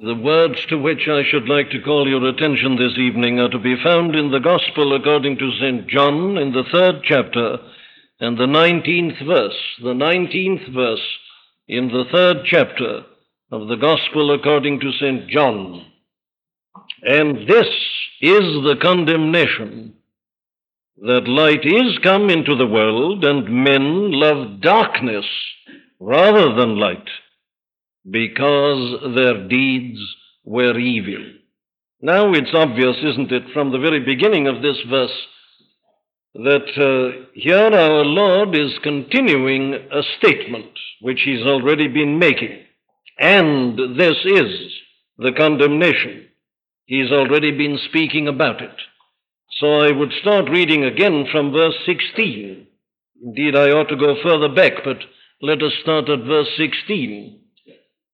The words to which I should like to call your attention this evening are to be found in the Gospel according to St. John in the third chapter and the 19th verse. The 19th verse in the third chapter of the Gospel according to St. John. And this is the condemnation that light is come into the world, and men love darkness rather than light because their deeds were evil. Now it's obvious, isn't it, from the very beginning of this verse, that uh, here our Lord is continuing a statement which he's already been making. And this is the condemnation. He's already been speaking about it. So I would start reading again from verse 16. Indeed, I ought to go further back, but let us start at verse 16.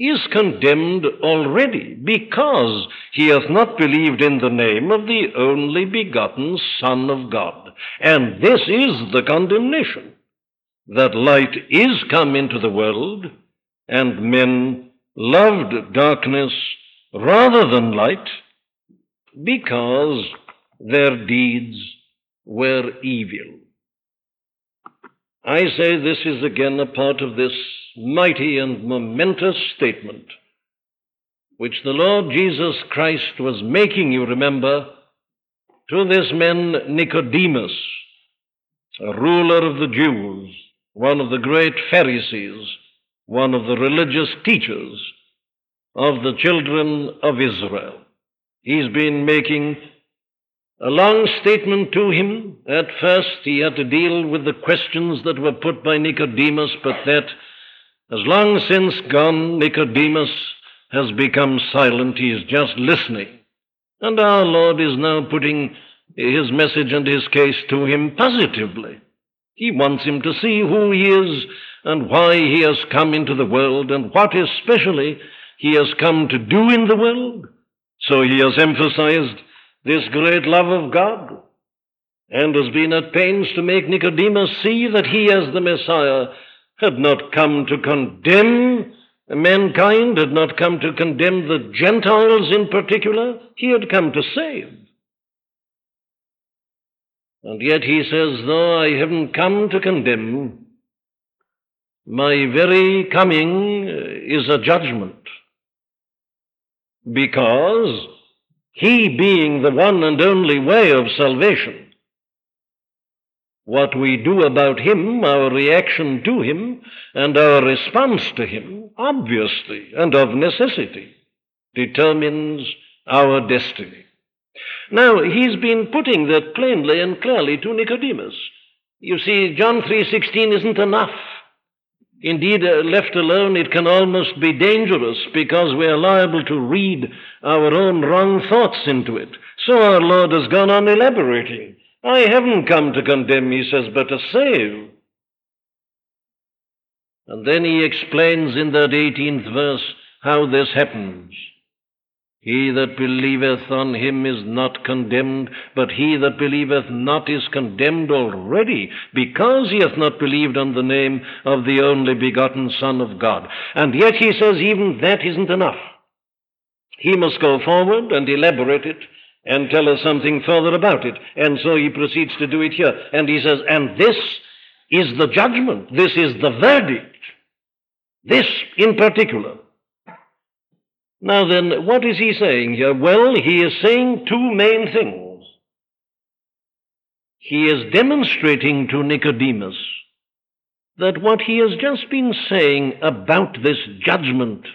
is condemned already because he hath not believed in the name of the only begotten Son of God. And this is the condemnation that light is come into the world, and men loved darkness rather than light because their deeds were evil. I say this is again a part of this mighty and momentous statement which the Lord Jesus Christ was making, you remember, to this man Nicodemus, a ruler of the Jews, one of the great Pharisees, one of the religious teachers of the children of Israel. He's been making a long statement to him. At first, he had to deal with the questions that were put by Nicodemus, but that has long since gone. Nicodemus has become silent. He is just listening. And our Lord is now putting his message and his case to him positively. He wants him to see who he is and why he has come into the world and what especially he has come to do in the world. So he has emphasized this great love of God and has been at pains to make Nicodemus see that he, as the Messiah, had not come to condemn mankind, had not come to condemn the Gentiles in particular. He had come to save. And yet he says, though I haven't come to condemn, my very coming is a judgment. Because he being the one and only way of salvation, what we do about Him, our reaction to Him, and our response to Him, obviously and of necessity, determines our destiny. Now, he's been putting that plainly and clearly to Nicodemus. You see, John 3.16 isn't enough. Indeed, uh, left alone, it can almost be dangerous because we are liable to read our own wrong thoughts into it. So our Lord has gone on elaborating. I haven't come to condemn, he says, but to save. And then he explains in that 18th verse how this happens. He that believeth on him is not condemned, but he that believeth not is condemned already, because he hath not believed on the name of the only begotten Son of God. And yet he says even that isn't enough. He must go forward and elaborate it and tell us something further about it. And so he proceeds to do it here. And he says, and this is the judgment, this is the verdict. This in particular. Now then, what is he saying here? Well, he is saying two main things. He is demonstrating to Nicodemus that what he has just been saying about this judgment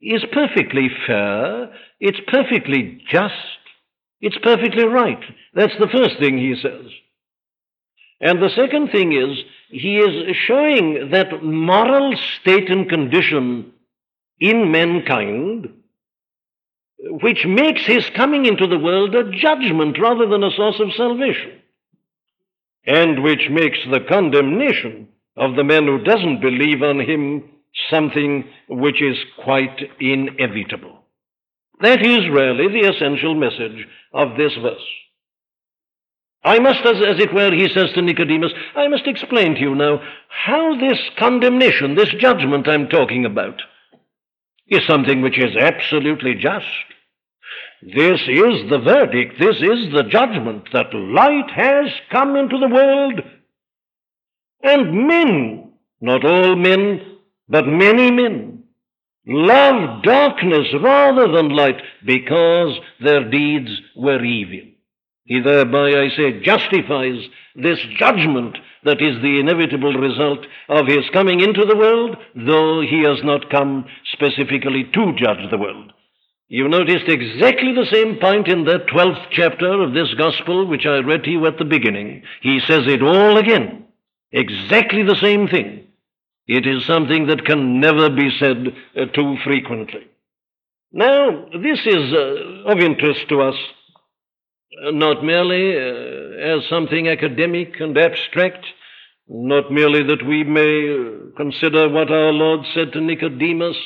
is perfectly fair, it's perfectly just, it's perfectly right. That's the first thing he says. And the second thing is, he is showing that moral state and condition in mankind which makes his coming into the world a judgment rather than a source of salvation, and which makes the condemnation of the man who doesn't believe on him something which is quite inevitable. That is really the essential message of this verse. I must, as, as, it were, he says to Nicodemus, I must explain to you now how this condemnation, this judgment I'm talking about, is something which is absolutely just. This is the verdict, this is the judgment that light has come into the world, and men, not all men, but many men, love darkness rather than light because their deeds were evil. He thereby, I say, justifies this judgment that is the inevitable result of his coming into the world, though he has not come specifically to judge the world. You noticed exactly the same point in that 12th chapter of this gospel which I read to you at the beginning. He says it all again. Exactly the same thing. It is something that can never be said uh, too frequently. Now, this is uh, of interest to us not merely uh, as something academic and abstract, not merely that we may uh, consider what our Lord said to Nicodemus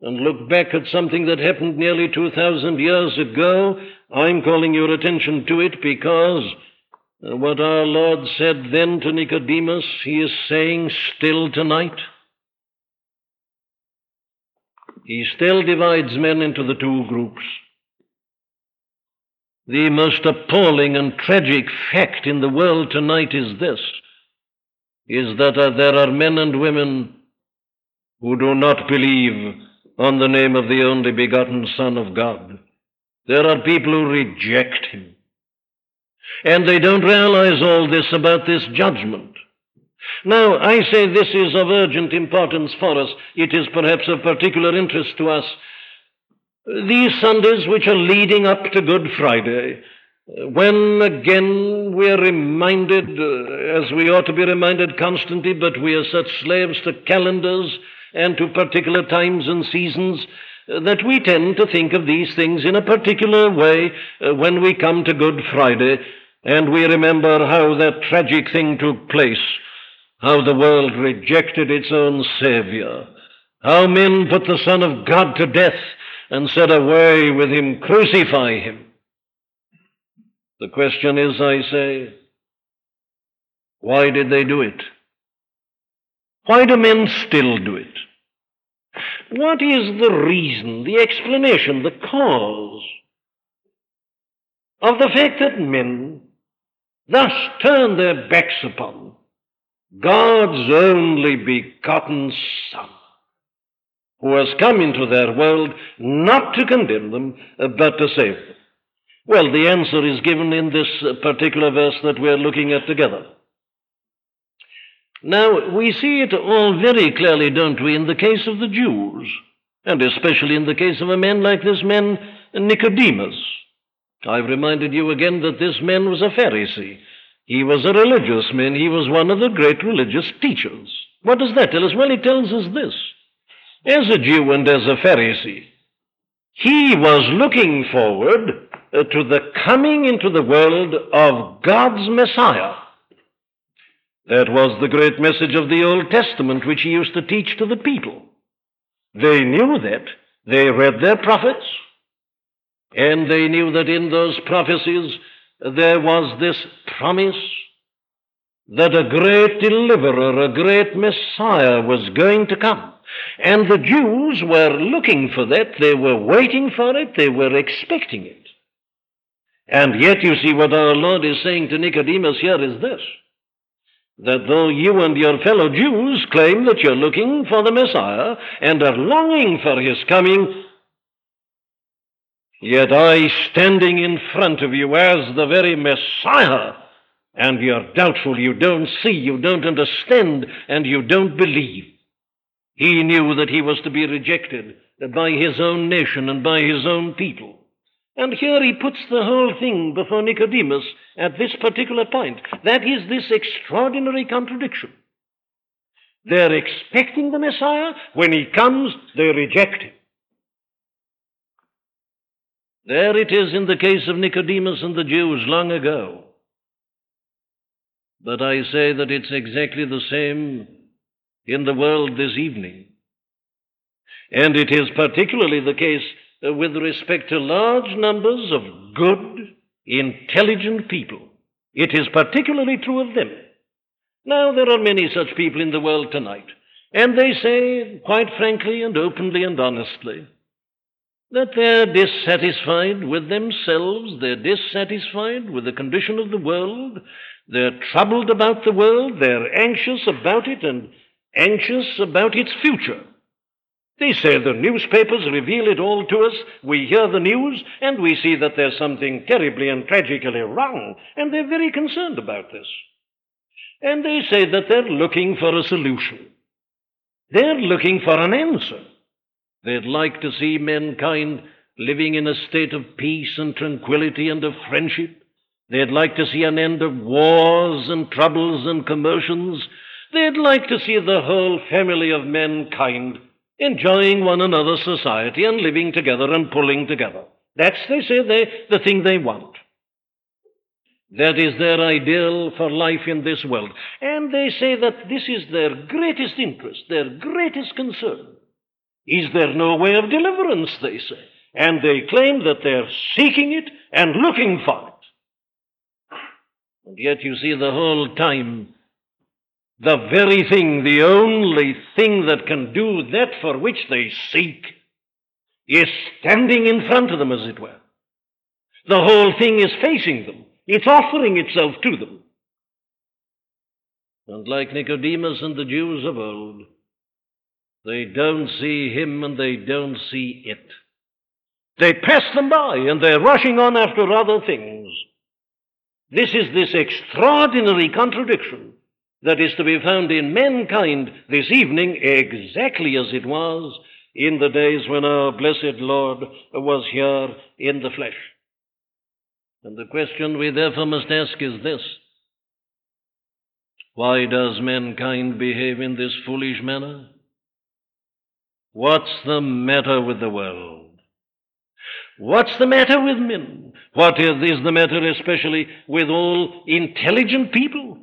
and look back at something that happened nearly 2,000 years ago. I'm calling your attention to it because what our Lord said then to Nicodemus, he is saying still tonight. He still divides men into the two groups. The most appalling and tragic fact in the world tonight is this is that uh, there are men and women who do not believe on the name of the only begotten Son of God. There are people who reject him. And they don't realize all this about this judgment. Now, I say this is of urgent importance for us. It is perhaps of particular interest to us these Sundays which are leading up to Good Friday, when again we are reminded, uh, as we ought to be reminded constantly, but we are such slaves to calendars and to particular times and seasons, uh, that we tend to think of these things in a particular way uh, when we come to Good Friday, and we remember how that tragic thing took place, how the world rejected its own Savior, how men put the Son of God to death and said, Away with him, crucify him. The question is, I say, why did they do it? Why do men still do it? What is the reason, the explanation, the cause of the fact that men thus turn their backs upon God's only begotten Son? Who has come into their world not to condemn them, uh, but to save them? Well, the answer is given in this uh, particular verse that we're looking at together. Now, we see it all very clearly, don't we, in the case of the Jews, and especially in the case of a man like this man, Nicodemus. I've reminded you again that this man was a Pharisee. He was a religious man. He was one of the great religious teachers. What does that tell us? Well, it tells us this as a Jew and as a Pharisee, he was looking forward uh, to the coming into the world of God's Messiah. That was the great message of the Old Testament which he used to teach to the people. They knew that. They read their prophets, and they knew that in those prophecies there was this promise that a great deliverer, a great Messiah was going to come. And the Jews were looking for that, they were waiting for it, they were expecting it. And yet, you see, what our Lord is saying to Nicodemus here is this that though you and your fellow Jews claim that you're looking for the Messiah and are longing for his coming, yet I, standing in front of you as the very Messiah, and you're doubtful, you don't see, you don't understand, and you don't believe. He knew that he was to be rejected by his own nation and by his own people. And here he puts the whole thing before Nicodemus at this particular point. That is this extraordinary contradiction. They're expecting the Messiah. When he comes, they reject him. There it is in the case of Nicodemus and the Jews long ago. But I say that it's exactly the same in the world this evening. And it is particularly the case uh, with respect to large numbers of good, intelligent people. It is particularly true of them. Now, there are many such people in the world tonight, and they say, quite frankly and openly and honestly, that they're dissatisfied with themselves, they're dissatisfied with the condition of the world, they're troubled about the world, they're anxious about it, and anxious about its future. They say the newspapers reveal it all to us. We hear the news and we see that there's something terribly and tragically wrong, and they're very concerned about this. And they say that they're looking for a solution. They're looking for an answer. They'd like to see mankind living in a state of peace and tranquility and of friendship. They'd like to see an end of wars and troubles and commotions. They'd like to see the whole family of mankind enjoying one another's society and living together and pulling together. That's, they say, they, the thing they want. That is their ideal for life in this world. And they say that this is their greatest interest, their greatest concern. Is there no way of deliverance, they say? And they claim that they're seeking it and looking for it. And yet, you see, the whole time the very thing, the only thing that can do that for which they seek, is standing in front of them, as it were. The whole thing is facing them, it's offering itself to them. And like Nicodemus and the Jews of old, they don't see him and they don't see it. They pass them by and they're rushing on after other things. This is this extraordinary contradiction that is to be found in mankind this evening exactly as it was in the days when our blessed Lord was here in the flesh. And the question we therefore must ask is this Why does mankind behave in this foolish manner? What's the matter with the world? What's the matter with men? What is the matter especially with all intelligent people?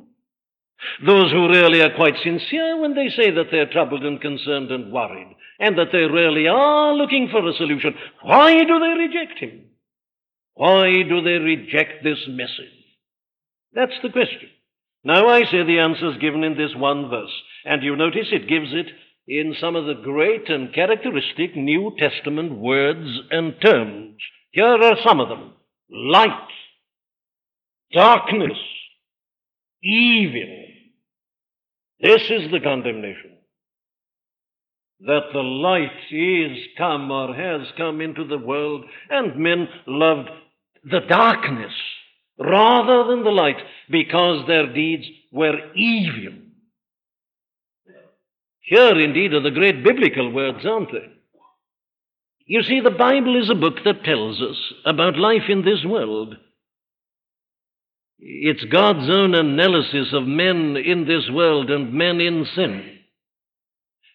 Those who really are quite sincere when they say that they're troubled and concerned and worried, and that they really are looking for a solution, why do they reject him? Why do they reject this message? That's the question. Now I say the answer is given in this one verse, and you notice it gives it in some of the great and characteristic New Testament words and terms. Here are some of them light, darkness, evil, this is the condemnation. That the light is come or has come into the world, and men loved the darkness rather than the light because their deeds were evil. Here, indeed, are the great biblical words, aren't they? You see, the Bible is a book that tells us about life in this world. It's God's own analysis of men in this world and men in sin.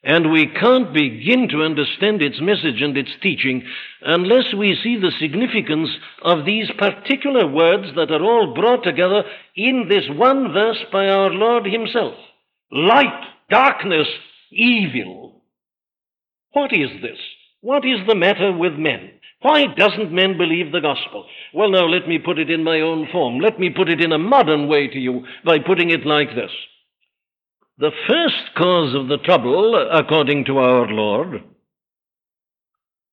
And we can't begin to understand its message and its teaching unless we see the significance of these particular words that are all brought together in this one verse by our Lord Himself light, darkness, evil. What is this? What is the matter with men? Why doesn't men believe the gospel? Well, now, let me put it in my own form. Let me put it in a modern way to you by putting it like this. The first cause of the trouble, according to our Lord,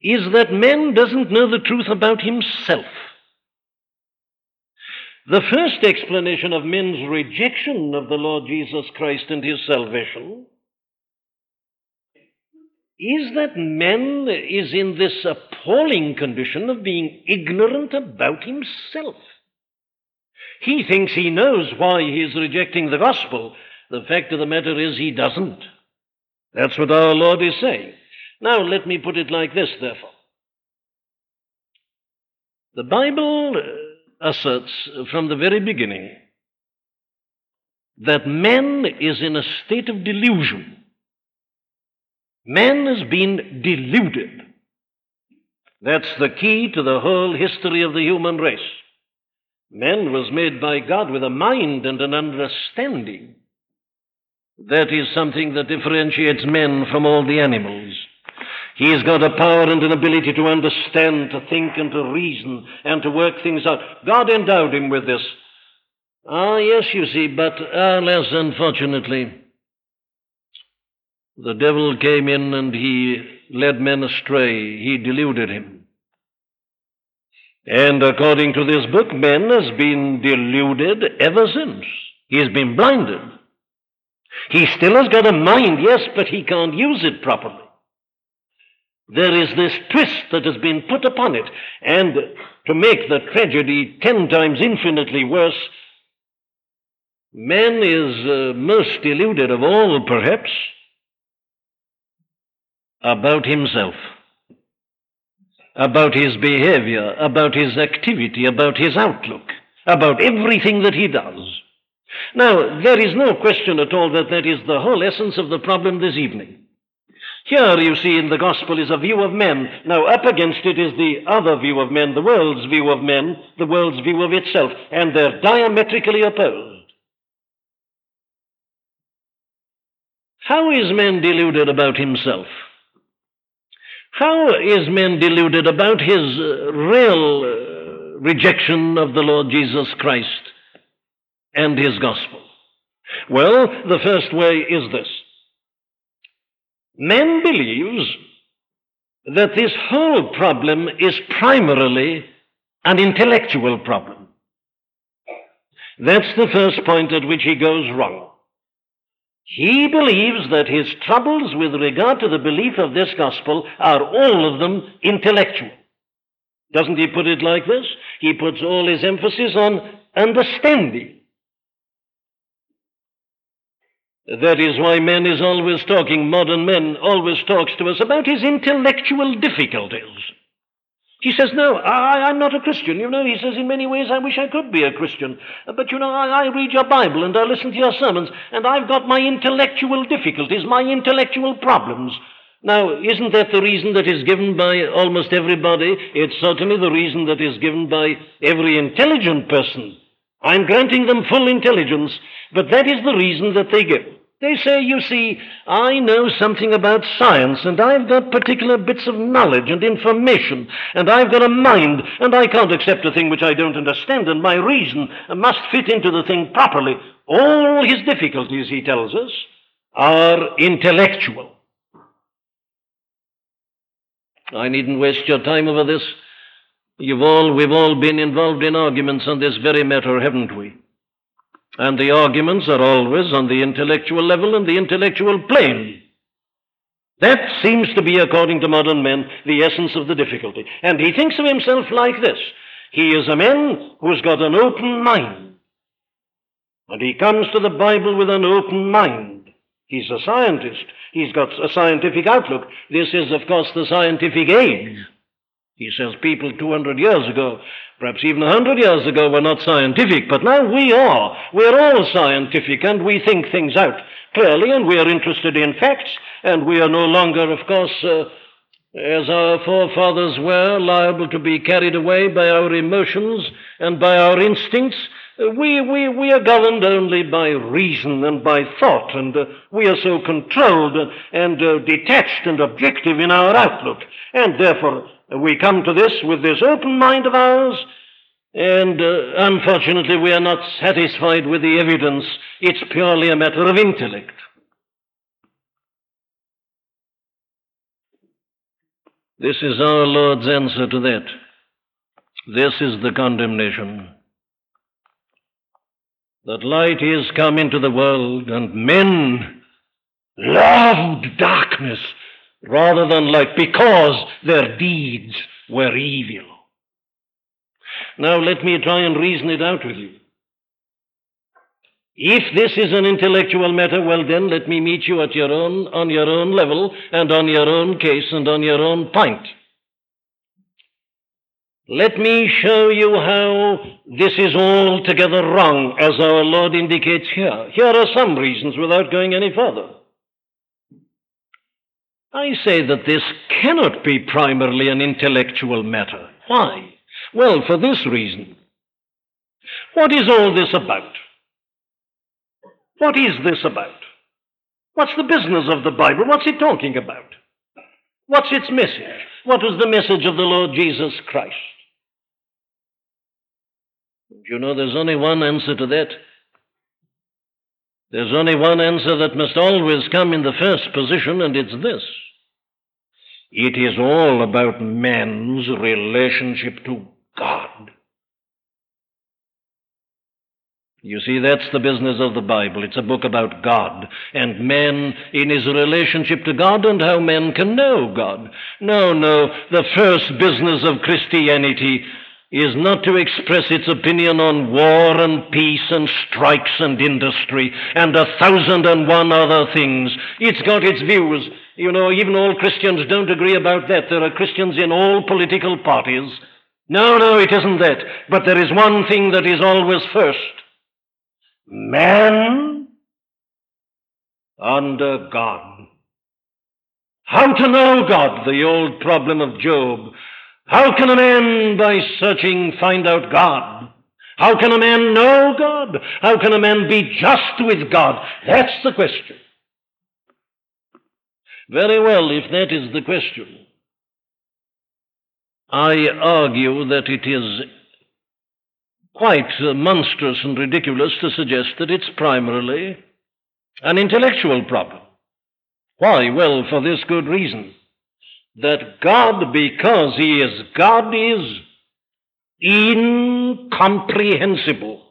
is that man doesn't know the truth about himself. The first explanation of men's rejection of the Lord Jesus Christ and his salvation is that man is in this appalling condition of being ignorant about himself. He thinks he knows why he is rejecting the gospel. The fact of the matter is, he doesn't. That's what our Lord is saying. Now, let me put it like this, therefore. The Bible asserts from the very beginning that man is in a state of delusion. Man has been deluded. That's the key to the whole history of the human race. Man was made by God with a mind and an understanding. That is something that differentiates men from all the animals. He's got a power and an ability to understand, to think, and to reason, and to work things out. God endowed him with this. Ah, yes, you see, but alas, unfortunately, the devil came in and he led men astray. He deluded him. And according to this book, man has been deluded ever since. He's been blinded. He still has got a mind, yes, but he can't use it properly. There is this twist that has been put upon it, and to make the tragedy ten times infinitely worse, man is uh, most deluded of all, perhaps, about himself, about his behavior, about his activity, about his outlook, about everything that he does. Now, there is no question at all that that is the whole essence of the problem this evening. Here, you see, in the gospel is a view of men. Now, up against it is the other view of men, the world's view of men, the world's view of itself, and they're diametrically opposed. How is man deluded about himself? How is man deluded about his uh, real uh, rejection of the Lord Jesus Christ and his gospel? Well, the first way is this. Man believes that this whole problem is primarily an intellectual problem. That's the first point at which he goes wrong. He believes that his troubles with regard to the belief of this gospel are all of them intellectual. Doesn't he put it like this? He puts all his emphasis on understanding. That is why man is always talking, modern man always talks to us about his intellectual difficulties. He says, No, I, am not a Christian. You know, he says, in many ways, I wish I could be a Christian. But, you know, I, I read your Bible and I listen to your sermons, and I've got my intellectual difficulties, my intellectual problems. Now, isn't that the reason that is given by almost everybody? It's certainly the reason that is given by every intelligent person. I'm granting them full intelligence, but that is the reason that they give. They say, you see, I know something about science, and I've got particular bits of knowledge and information, and I've got a mind, and I can't accept a thing which I don't understand, and my reason must fit into the thing properly. All his difficulties, he tells us, are intellectual. I needn't waste your time over this. You've all, we've all been involved in arguments on this very matter, haven't we? And the arguments are always on the intellectual level and the intellectual plane. That seems to be, according to modern men, the essence of the difficulty. And he thinks of himself like this He is a man who's got an open mind. And he comes to the Bible with an open mind. He's a scientist. He's got a scientific outlook. This is, of course, the scientific age. He says people 200 years ago, perhaps even a 100 years ago, were not scientific, but now we are. We're all scientific and we think things out clearly and we are interested in facts and we are no longer, of course, uh, as our forefathers were, liable to be carried away by our emotions and by our instincts. Uh, we, we, we are governed only by reason and by thought, and uh, we are so controlled and uh, detached and objective in our outlook. And therefore, we come to this with this open mind of ours, and uh, unfortunately we are not satisfied with the evidence. It's purely a matter of intellect. This is our Lord's answer to that. This is the condemnation. That light is come into the world, and men loved darkness rather than light because their deeds were evil. Now let me try and reason it out with you. If this is an intellectual matter, well then let me meet you at your own, on your own level and on your own case and on your own point. Let me show you how this is altogether wrong, as our Lord indicates here. Here are some reasons without going any further. I say that this cannot be primarily an intellectual matter. Why? Well, for this reason. What is all this about? What is this about? What's the business of the Bible? What's it talking about? What's its message? What was the message of the Lord Jesus Christ? You know, there's only one answer to that. There's only one answer that must always come in the first position, and it's this. It is all about man's relationship to God. You see, that's the business of the Bible. It's a book about God and man in his relationship to God and how men can know God. No, no, the first business of Christianity is not to express its opinion on war and peace and strikes and industry and a thousand and one other things. It's got its views. You know, even all Christians don't agree about that. There are Christians in all political parties. No, no, it isn't that. But there is one thing that is always first man under God. How to know God, the old problem of Job. How can a man, by searching, find out God? How can a man know God? How can a man be just with God? That's the question. Very well, if that is the question, I argue that it is quite monstrous and ridiculous to suggest that it's primarily an intellectual problem. Why? Well, for this good reason that God, because He is God, is incomprehensible.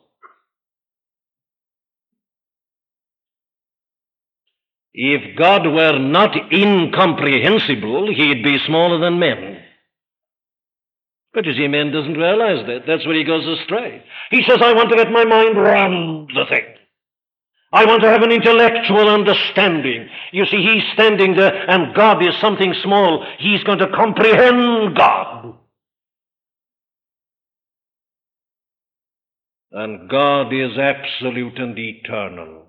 If God were not incomprehensible, He'd be smaller than men. But you see, man doesn't realize that. That's where he goes astray. He says, I want to let my mind run the thing. I want to have an intellectual understanding. You see, he's standing there and God is something small. He's going to comprehend God. And God is absolute and eternal.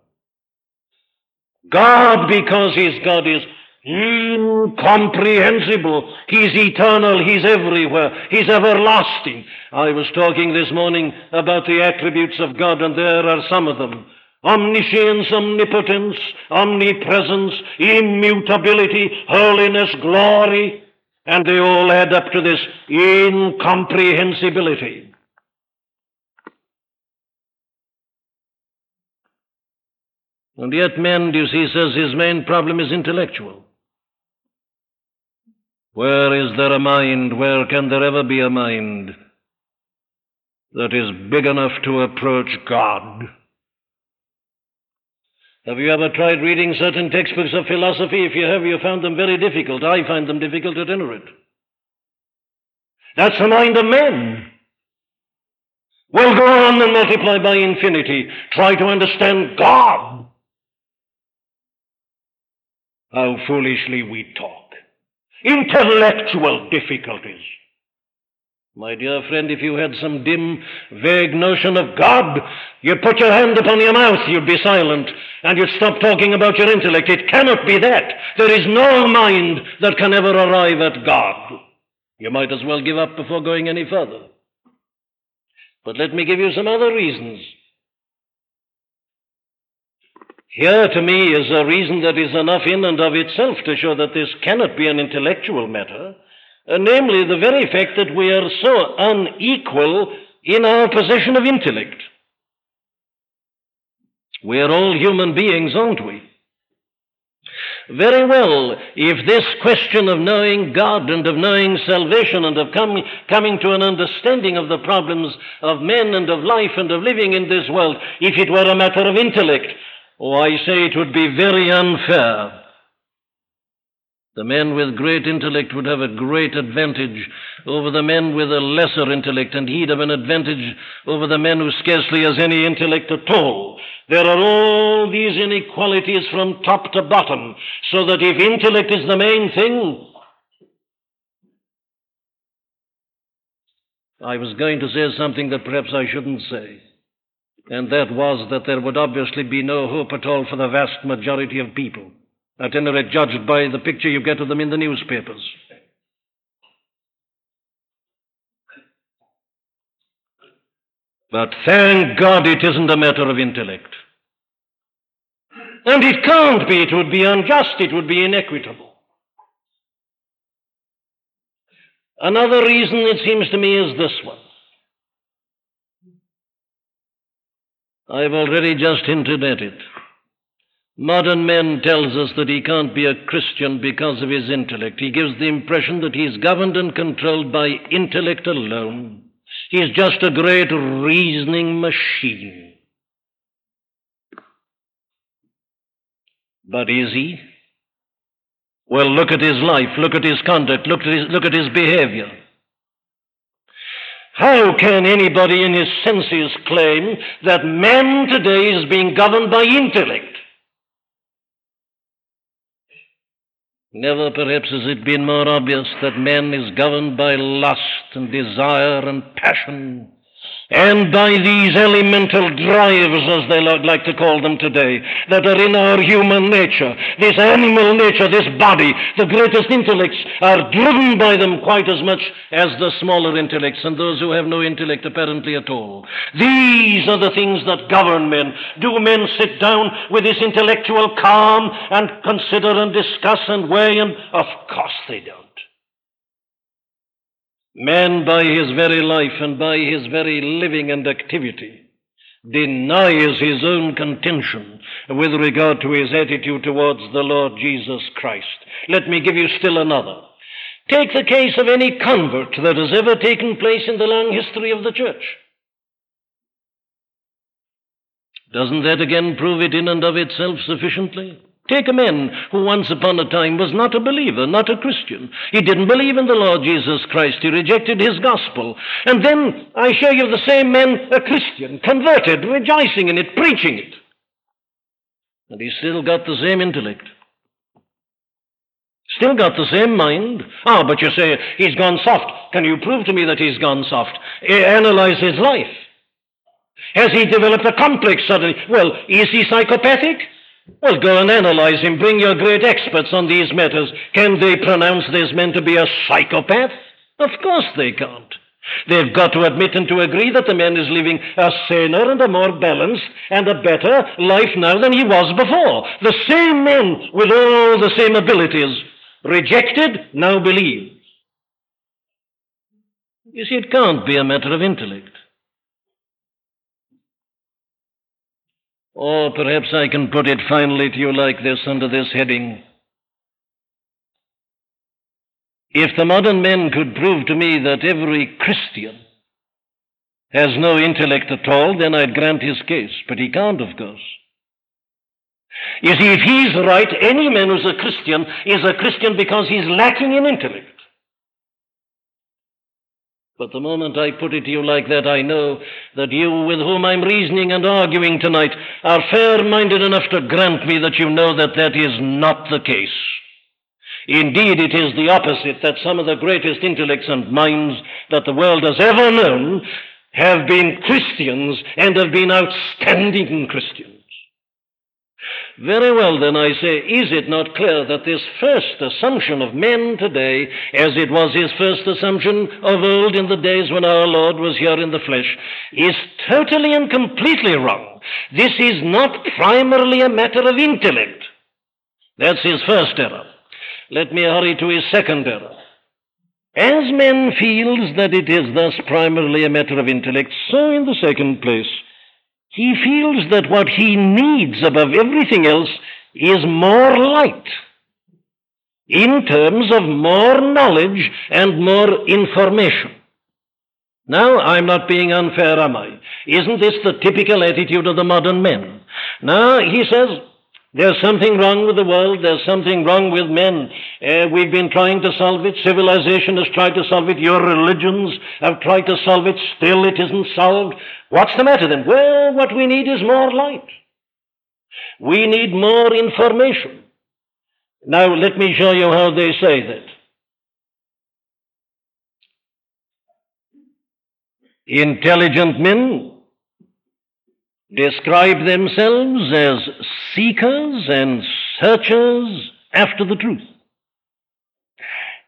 God, because He's God, is incomprehensible. He's eternal. He's everywhere. He's everlasting. I was talking this morning about the attributes of God, and there are some of them omniscience, omnipotence, omnipresence, immutability, holiness, glory, and they all add up to this incomprehensibility. And yet, man, you see, says his main problem is intellectual. Where is there a mind? Where can there ever be a mind that is big enough to approach God? Have you ever tried reading certain textbooks of philosophy? If you have, you found them very difficult. I find them difficult at any rate. That's the mind of men. Well, go on and multiply by infinity. Try to understand God. How foolishly we talk. Intellectual difficulties. My dear friend, if you had some dim, vague notion of God, you'd put your hand upon your mouth, you'd be silent, and you'd stop talking about your intellect. It cannot be that. There is no mind that can ever arrive at God. You might as well give up before going any further. But let me give you some other reasons. Here, to me, is a reason that is enough in and of itself to show that this cannot be an intellectual matter uh, namely the very fact that we are so unequal in our possession of intellect. We are all human beings, aren't we? Very well, if this question of knowing God and of knowing salvation and of coming, coming to an understanding of the problems of men and of life and of living in this world, if it were a matter of intellect, oh, I say it would be very unfair the men with great intellect would have a great advantage over the men with a lesser intellect, and he'd have an advantage over the men who scarcely has any intellect at all. There are all these inequalities from top to bottom, so that if intellect is the main thing, I was going to say something that perhaps I shouldn't say, and that was that there would obviously be no hope at all for the vast majority of people. At any rate, judged by the picture you get of them in the newspapers. But thank God it isn't a matter of intellect. And it can't be. It would be unjust. It would be inequitable. Another reason, it seems to me, is this one. I've already just hinted at it. Modern man tells us that he can't be a Christian because of his intellect. He gives the impression that he's governed and controlled by intellect alone. He's just a great reasoning machine. But is he? Well, look at his life, look at his conduct, look at his, look at his behavior. How can anybody in his senses claim that man today is being governed by intellect? Never perhaps has it been more obvious that man is governed by lust and desire and passion and by these elemental drives, as they like to call them today, that are in our human nature, this animal nature, this body, the greatest intellects are driven by them quite as much as the smaller intellects and those who have no intellect apparently at all. These are the things that govern men. Do men sit down with this intellectual calm and consider and discuss and weigh? And of course they don't. Man, by his very life and by his very living and activity, denies his own contention with regard to his attitude towards the Lord Jesus Christ. Let me give you still another. Take the case of any convert that has ever taken place in the long history of the church. Doesn't that again prove it in and of itself sufficiently? Take a man who once upon a time was not a believer, not a Christian. He didn't believe in the Lord Jesus Christ. He rejected his gospel. And then I show you the same man, a Christian, converted, rejoicing in it, preaching it. And he's still got the same intellect. Still got the same mind. Ah, but you say he's gone soft. Can you prove to me that he's gone soft? Analyze his life. Has he developed a complex suddenly? Well, is he psychopathic? Well, go and analyze him. Bring your great experts on these matters. Can they pronounce this man to be a psychopath? Of course they can't. They've got to admit and to agree that the man is living a saner and a more balanced and a better life now than he was before. The same man with all the same abilities, rejected, now believes. You see, it can't be a matter of intellect. Or perhaps I can put it finally to you like this under this heading. If the modern men could prove to me that every Christian has no intellect at all, then I'd grant his case. But he can't, of course. You see, if he's right, any man who's a Christian is a Christian because he's lacking in intellect. But the moment I put it to you like that, I know that you with whom I'm reasoning and arguing tonight are fair minded enough to grant me that you know that that is not the case. Indeed, it is the opposite that some of the greatest intellects and minds that the world has ever known have been Christians and have been outstanding Christians. Very well, then, I say, is it not clear that this first assumption of men today, as it was his first assumption of old in the days when our Lord was here in the flesh, is totally and completely wrong? This is not primarily a matter of intellect. That's his first error. Let me hurry to his second error. As man feels that it is thus primarily a matter of intellect, so in the second place, he feels that what he needs above everything else is more light in terms of more knowledge and more information. Now, I'm not being unfair, am I? Isn't this the typical attitude of the modern men? Now, he says, there's something wrong with the world. There's something wrong with men. Uh, we've been trying to solve it. Civilization has tried to solve it. Your religions have tried to solve it. Still, it isn't solved. What's the matter then? Well, what we need is more light. We need more information. Now, let me show you how they say that. Intelligent men describe themselves as seekers and searchers after the truth.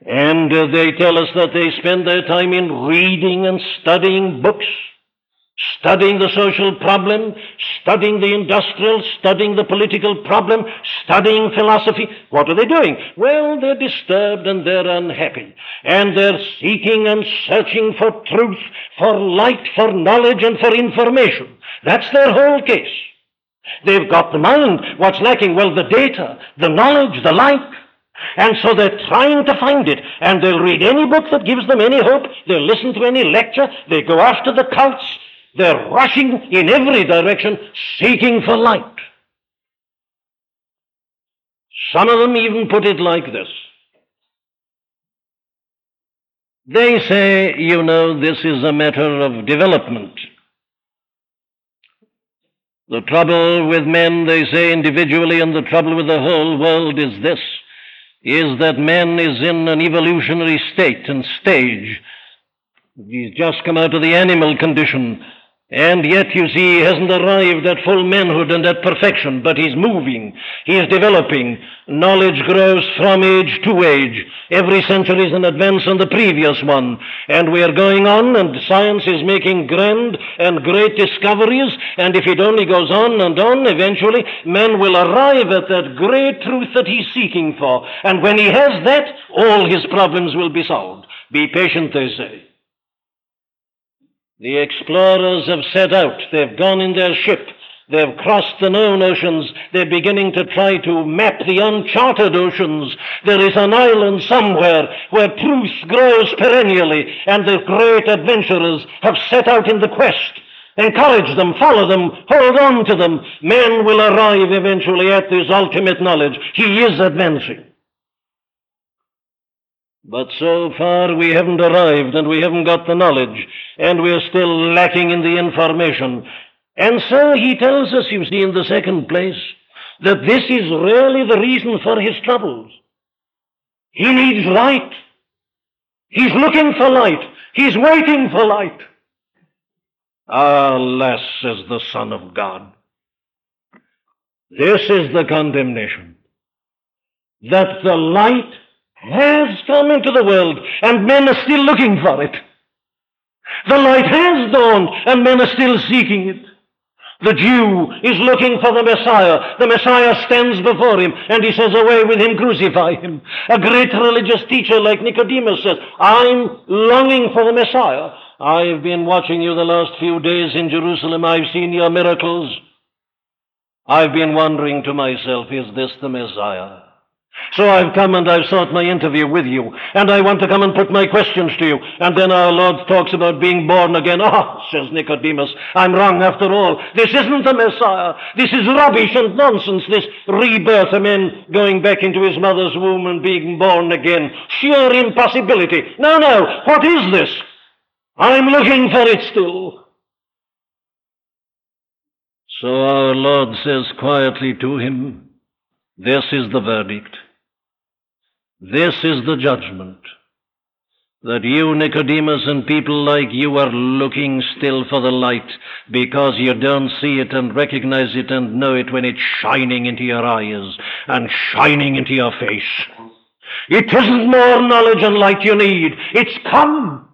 And uh, they tell us that they spend their time in reading and studying books, studying the social problem, studying the industrial, studying the political problem, studying philosophy. What are they doing? Well, they're disturbed and they're unhappy. And they're seeking and searching for truth, for light, for knowledge, and for information. That's their whole case. They've got the mind. What's lacking? Well, the data, the knowledge, the light. And so they're trying to find it. And they'll read any book that gives them any hope. They'll listen to any lecture. They go after the cults. They're rushing in every direction, seeking for light. Some of them even put it like this. They say, you know, this is a matter of development. The trouble with men, they say individually, and the trouble with the whole world is this, is that man is in an evolutionary state and stage. He's just come out of the animal condition, and yet, you see, he hasn't arrived at full manhood and at perfection, but he's moving. He is developing. Knowledge grows from age to age. Every century is an advance on the previous one. And we are going on, and science is making grand and great discoveries. And if it only goes on and on, eventually man will arrive at that great truth that he's seeking for. And when he has that, all his problems will be solved. Be patient, they say. The explorers have set out. They've gone in their ship. They've crossed the known oceans. They're beginning to try to map the uncharted oceans. There is an island somewhere where truth grows perennially, and the great adventurers have set out in the quest. Encourage them, follow them, hold on to them. Man will arrive eventually at this ultimate knowledge. He is advancing. But so far we haven't arrived and we haven't got the knowledge and we're still lacking in the information. And so he tells us, you see, in the second place, that this is really the reason for his troubles. He needs light. He's looking for light. He's waiting for light. Alas, says the Son of God. This is the condemnation. That the light has come into the world, and men are still looking for it. The light has dawned, and men are still seeking it. The Jew is looking for the Messiah. The Messiah stands before him, and he says, Away with him, crucify him. A great religious teacher like Nicodemus says, I'm longing for the Messiah. I've been watching you the last few days in Jerusalem. I've seen your miracles. I've been wondering to myself, is this the Messiah? So I've come and I've sought my interview with you, and I want to come and put my questions to you. And then our Lord talks about being born again. Ah, oh, says Nicodemus, I'm wrong after all. This isn't the Messiah. This is rubbish and nonsense, this rebirth of man going back into his mother's womb and being born again. Sheer impossibility. No, no, what is this? I'm looking for it still. So our Lord says quietly to him, This is the verdict. This is the judgment. That you, Nicodemus, and people like you are looking still for the light because you don't see it and recognize it and know it when it's shining into your eyes and shining into your face. It isn't more knowledge and light you need. It's come.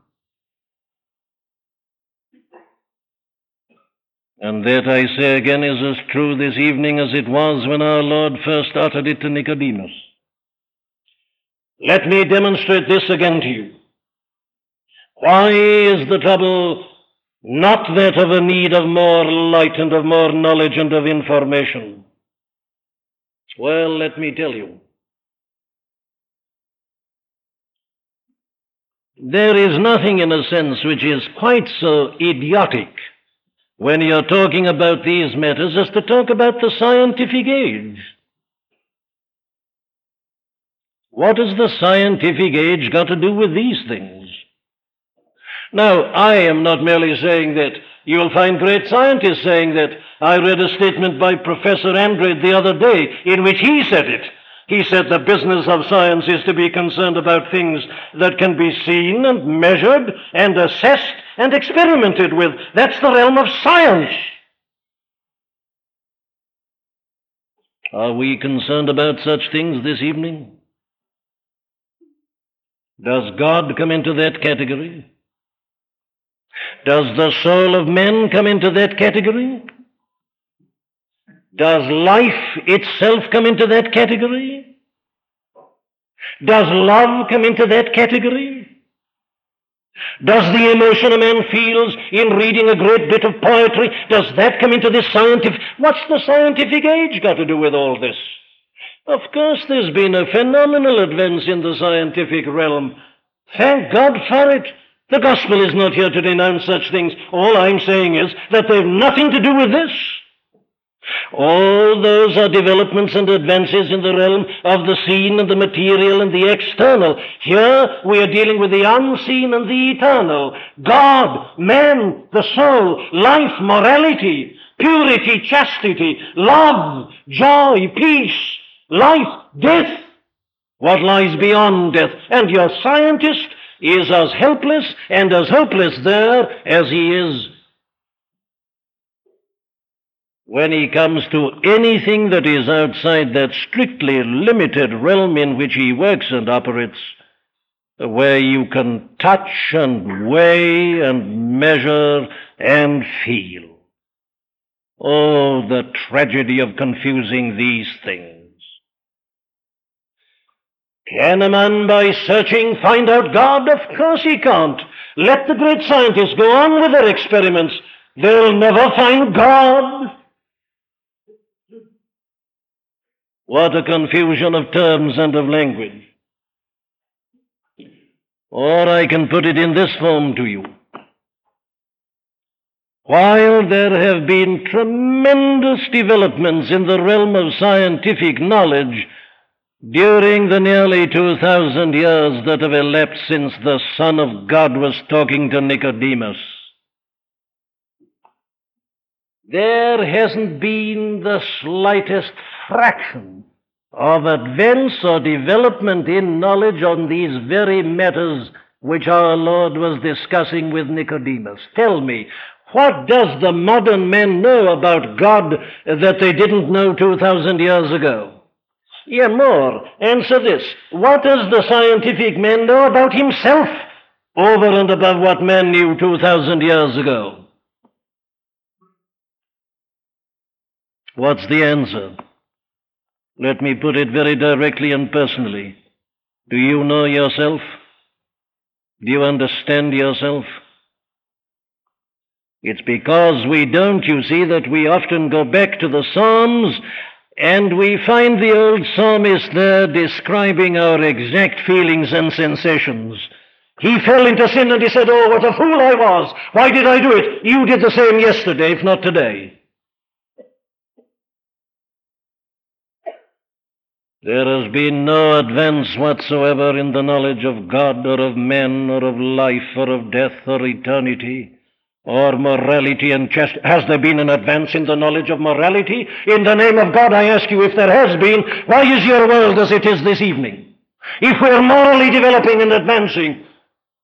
And that, I say again, is as true this evening as it was when our Lord first uttered it to Nicodemus. Let me demonstrate this again to you. Why is the trouble not that of a need of more light and of more knowledge and of information? Well, let me tell you. There is nothing, in a sense, which is quite so idiotic when you're talking about these matters as to talk about the scientific age. What has the scientific age got to do with these things? Now, I am not merely saying that. You'll find great scientists saying that. I read a statement by Professor Andrade the other day in which he said it. He said the business of science is to be concerned about things that can be seen and measured and assessed and experimented with. That's the realm of science. Are we concerned about such things this evening? Does God come into that category? Does the soul of man come into that category? Does life itself come into that category? Does love come into that category? Does the emotion a man feels in reading a great bit of poetry, does that come into this scientific? What's the scientific age got to do with all this? Of course, there's been a phenomenal advance in the scientific realm. Thank God for it. The gospel is not here to denounce such things. All I'm saying is that they've nothing to do with this. All those are developments and advances in the realm of the seen and the material and the external. Here we are dealing with the unseen and the eternal. God, man, the soul, life, morality, purity, chastity, love, joy, peace, life, death. What lies beyond death? And your scientist is as helpless and as hopeless there as he is when he comes to anything that is outside that strictly limited realm in which he works and operates, where you can touch and weigh and measure and feel. Oh, the tragedy of confusing these things. Can a man, by searching, find out God? Of course he can't. Let the great scientists go on with their experiments. They'll never find God. What a confusion of terms and of language. Or I can put it in this form to you. While there have been tremendous developments in the realm of scientific knowledge during the nearly 2,000 years that have elapsed since the Son of God was talking to Nicodemus, there hasn't been the slightest fraction of advance or development in knowledge on these very matters which our Lord was discussing with Nicodemus. Tell me, what does the modern man know about God that they didn't know 2,000 years ago? Yeah, more. Answer this. What does the scientific man know about himself over and above what man knew 2,000 years ago? What's the answer? Let me put it very directly and personally. Do you know yourself? Do you understand yourself? It's because we don't, you see, that we often go back to the Psalms and we find the old psalmist there describing our exact feelings and sensations. He fell into sin and he said, Oh, what a fool I was! Why did I do it? You did the same yesterday, if not today. There has been no advance whatsoever in the knowledge of God or of men or of life or of death or eternity or morality and chastity. Has there been an advance in the knowledge of morality? In the name of God, I ask you if there has been, why is your world as it is this evening? If we're morally developing and advancing,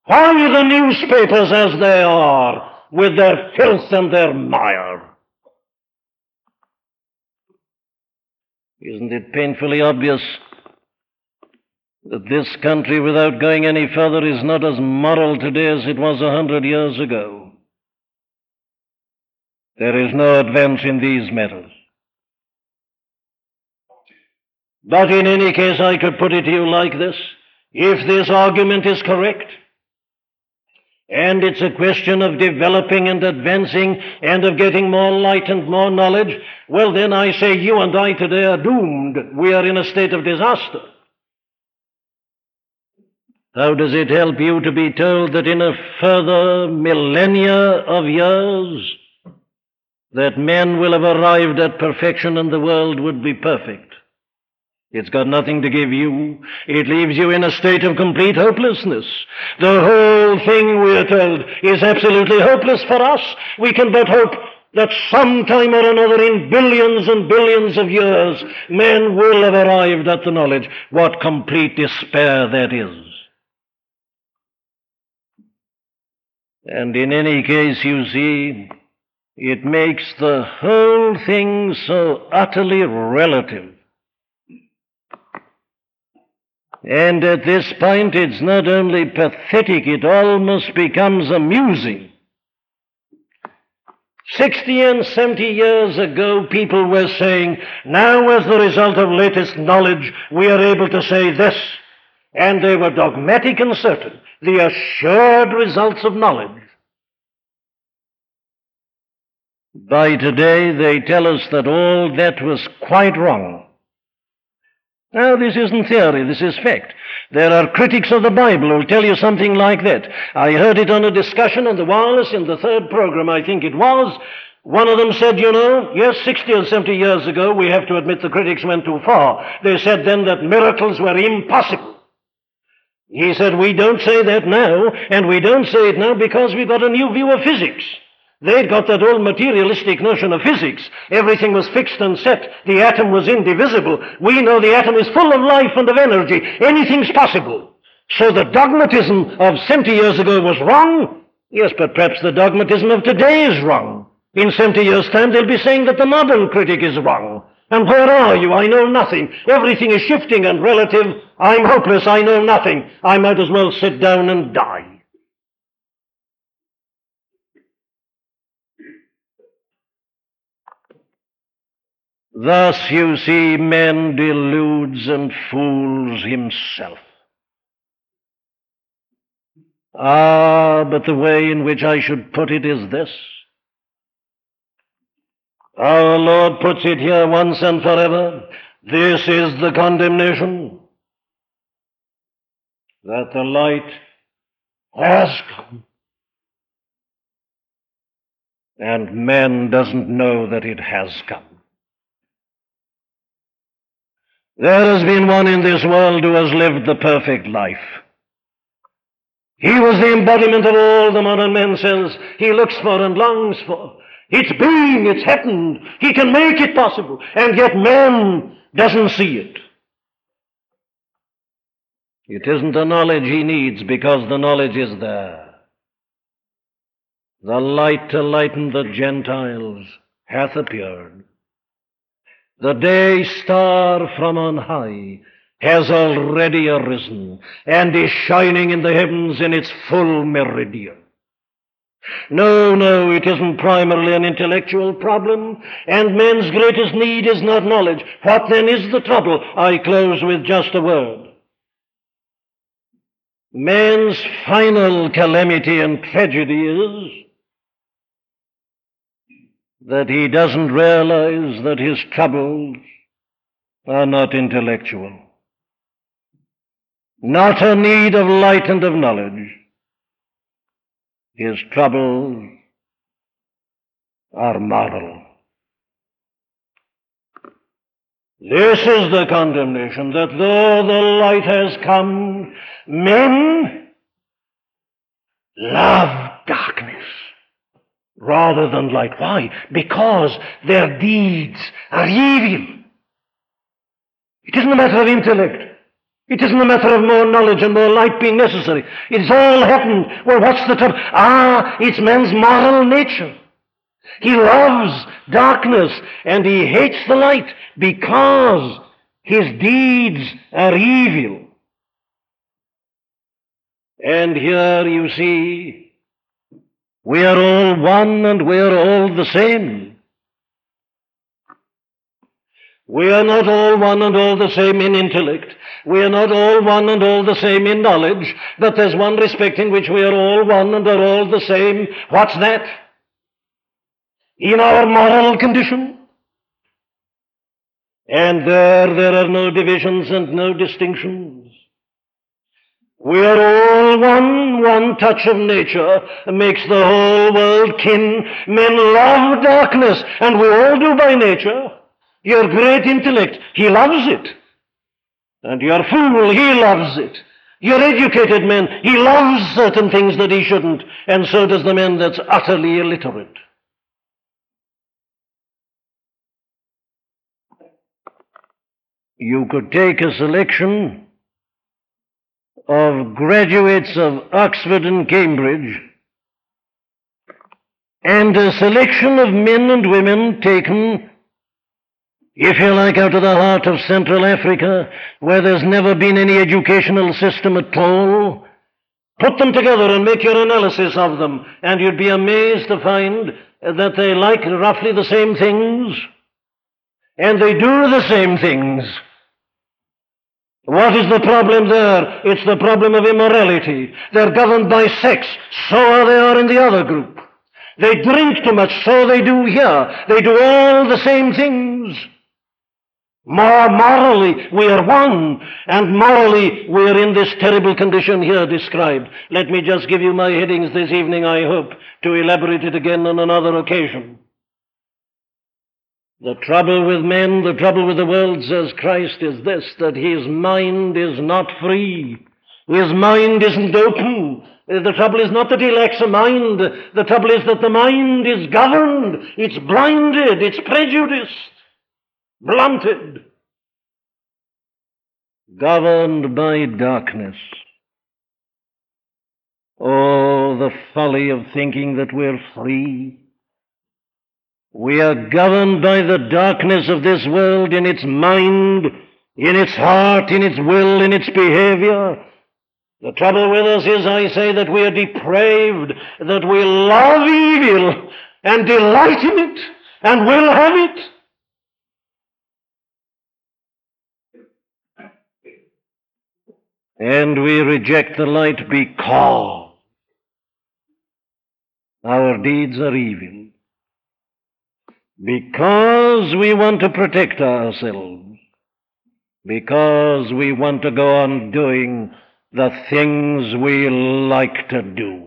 why are the newspapers as they are with their filth and their mire? Isn't it painfully obvious that this country, without going any further, is not as moral today as it was a hundred years ago? There is no advance in these matters. But in any case, I could put it to you like this. If this argument is correct, and it's a question of developing and advancing and of getting more light and more knowledge. Well, then I say you and I today are doomed. We are in a state of disaster. How does it help you to be told that in a further millennia of years that men will have arrived at perfection and the world would be perfect? It's got nothing to give you. It leaves you in a state of complete hopelessness. The whole thing, we're told, is absolutely hopeless for us. We can but hope that sometime or another in billions and billions of years, men will have arrived at the knowledge. What complete despair that is. And in any case, you see, it makes the whole thing so utterly relative. And at this point, it's not only pathetic, it almost becomes amusing. Sixty and seventy years ago, people were saying, now as the result of latest knowledge, we are able to say this. And they were dogmatic and certain. The assured results of knowledge. By today, they tell us that all that was quite wrong. Now, this isn't theory, this is fact. There are critics of the Bible who'll tell you something like that. I heard it on a discussion on the wireless in the third program, I think it was. One of them said, you know, yes, 60 or 70 years ago, we have to admit the critics went too far. They said then that miracles were impossible. He said, we don't say that now, and we don't say it now because we've got a new view of physics. They'd got that old materialistic notion of physics. Everything was fixed and set. The atom was indivisible. We know the atom is full of life and of energy. Anything's possible. So the dogmatism of 70 years ago was wrong? Yes, but perhaps the dogmatism of today is wrong. In 70 years' time, they'll be saying that the modern critic is wrong. And where are you? I know nothing. Everything is shifting and relative. I'm hopeless. I know nothing. I might as well sit down and die. Thus, you see, man deludes and fools himself. Ah, but the way in which I should put it is this. Our Lord puts it here once and forever. This is the condemnation that the light has come. And man doesn't know that it has come. There has been one in this world who has lived the perfect life. He was the embodiment of all the modern man says he looks for and longs for. It's being, it's happened. He can make it possible. And yet man doesn't see it. It isn't the knowledge he needs because the knowledge is there. The light to lighten the Gentiles hath appeared. The day star from on high has already arisen and is shining in the heavens in its full meridian. No, no, it isn't primarily an intellectual problem, and man's greatest need is not knowledge. What then is the trouble? I close with just a word. Man's final calamity and tragedy is that he doesn't realize that his troubles are not intellectual, not a need of light and of knowledge. His troubles are moral. This is the condemnation that though the light has come, men love darkness rather than light. Why? Because their deeds are evil. It isn't a matter of intellect. It isn't a matter of more knowledge and more light being necessary. It's all happened. Well, what's the trouble? Ah, it's man's moral nature. He loves darkness and he hates the light because his deeds are evil. And here you see we are all one and we are all the same. We are not all one and all the same in intellect. We are not all one and all the same in knowledge, but there's one respect in which we are all one and are all the same. What's that? In our moral condition. And there, there are no divisions and no distinctions. We are all one, one touch of nature makes the whole world kin. Men love darkness, and we all do by nature. Your great intellect, he loves it. And your fool, he loves it. Your educated man, he loves certain things that he shouldn't, and so does the man that's utterly illiterate. You could take a selection of graduates of Oxford and Cambridge, and a selection of men and women taken if you like, out of the heart of Central Africa, where there's never been any educational system at all. Put them together and make your analysis of them, and you'd be amazed to find that they like roughly the same things, and they do the same things. What is the problem there? It's the problem of immorality. They're governed by sex, so are they are in the other group. They drink too much, so they do here. They do all the same things. More morally, we are one, and morally, we are in this terrible condition here described. Let me just give you my headings this evening, I hope, to elaborate it again on another occasion. The trouble with men, the trouble with the world, says Christ, is this that his mind is not free. His mind isn't open. The trouble is not that he lacks a mind. The trouble is that the mind is governed. It's blinded. It's prejudiced blunted, governed by darkness. Oh, the folly of thinking that we're free. We are governed by the darkness of this world in its mind, in its heart, in its will, in its behavior. The trouble with us is, I say, that we are depraved, that we love evil and delight in it and will have it. And we reject the light because our deeds are evil. Because we want to protect ourselves. Because we want to go on doing the things we like to do.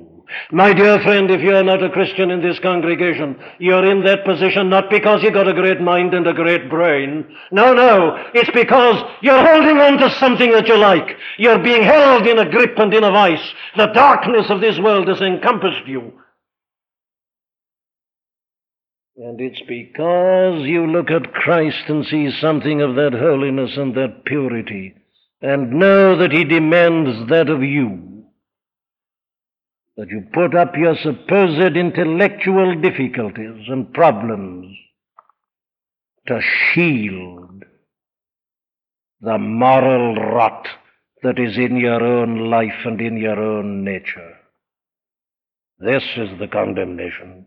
My dear friend, if you're not a Christian in this congregation, you're in that position not because you've got a great mind and a great brain. No, no. It's because you're holding on to something that you like. You're being held in a grip and in a vice. The darkness of this world has encompassed you. And it's because you look at Christ and see something of that holiness and that purity, and know that He demands that of you that you put up your supposed intellectual difficulties and problems to shield the moral rot that is in your own life and in your own nature. This is the condemnation.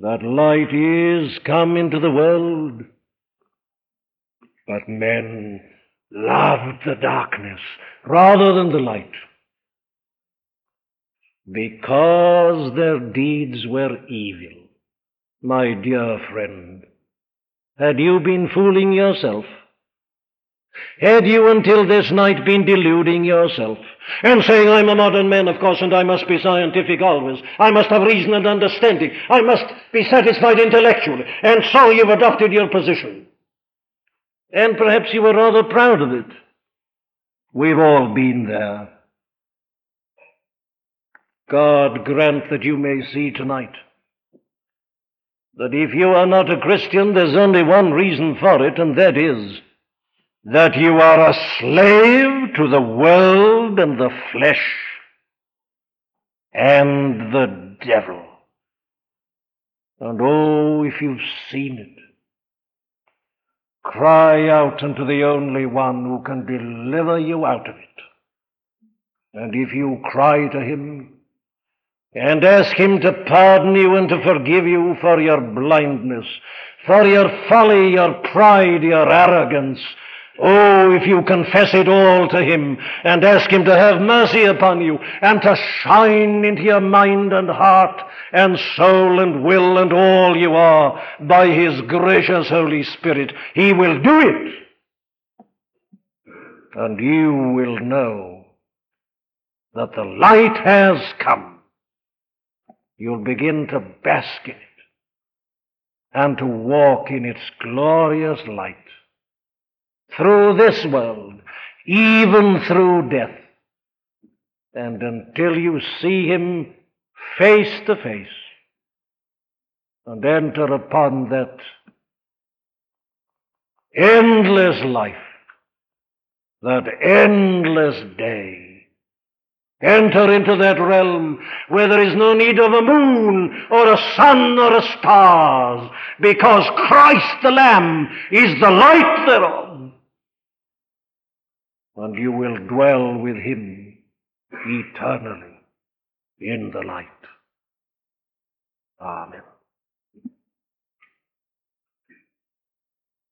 That light is come into the world, but men loved the darkness rather than the light because their deeds were evil. My dear friend, had you been fooling yourself? Had you until this night been deluding yourself and saying, I'm a modern man, of course, and I must be scientific always. I must have reason and understanding. I must be satisfied intellectually. And so you've adopted your position. And perhaps you were rather proud of it. We've all been there. God grant that you may see tonight that if you are not a Christian, there's only one reason for it, and that is that you are a slave to the world and the flesh and the devil. And oh, if you've seen it, cry out unto the only one who can deliver you out of it. And if you cry to him, and ask Him to pardon you and to forgive you for your blindness, for your folly, your pride, your arrogance. Oh, if you confess it all to Him and ask Him to have mercy upon you and to shine into your mind and heart and soul and will and all you are by His gracious Holy Spirit, He will do it. And you will know that the light has come you'll begin to bask in it and to walk in its glorious light through this world, even through death. And until you see him face to face and enter upon that endless life, that endless day. Enter into that realm where there is no need of a moon or a sun or a stars, because Christ the Lamb is the light thereof and you will dwell with him eternally in the light. Amen.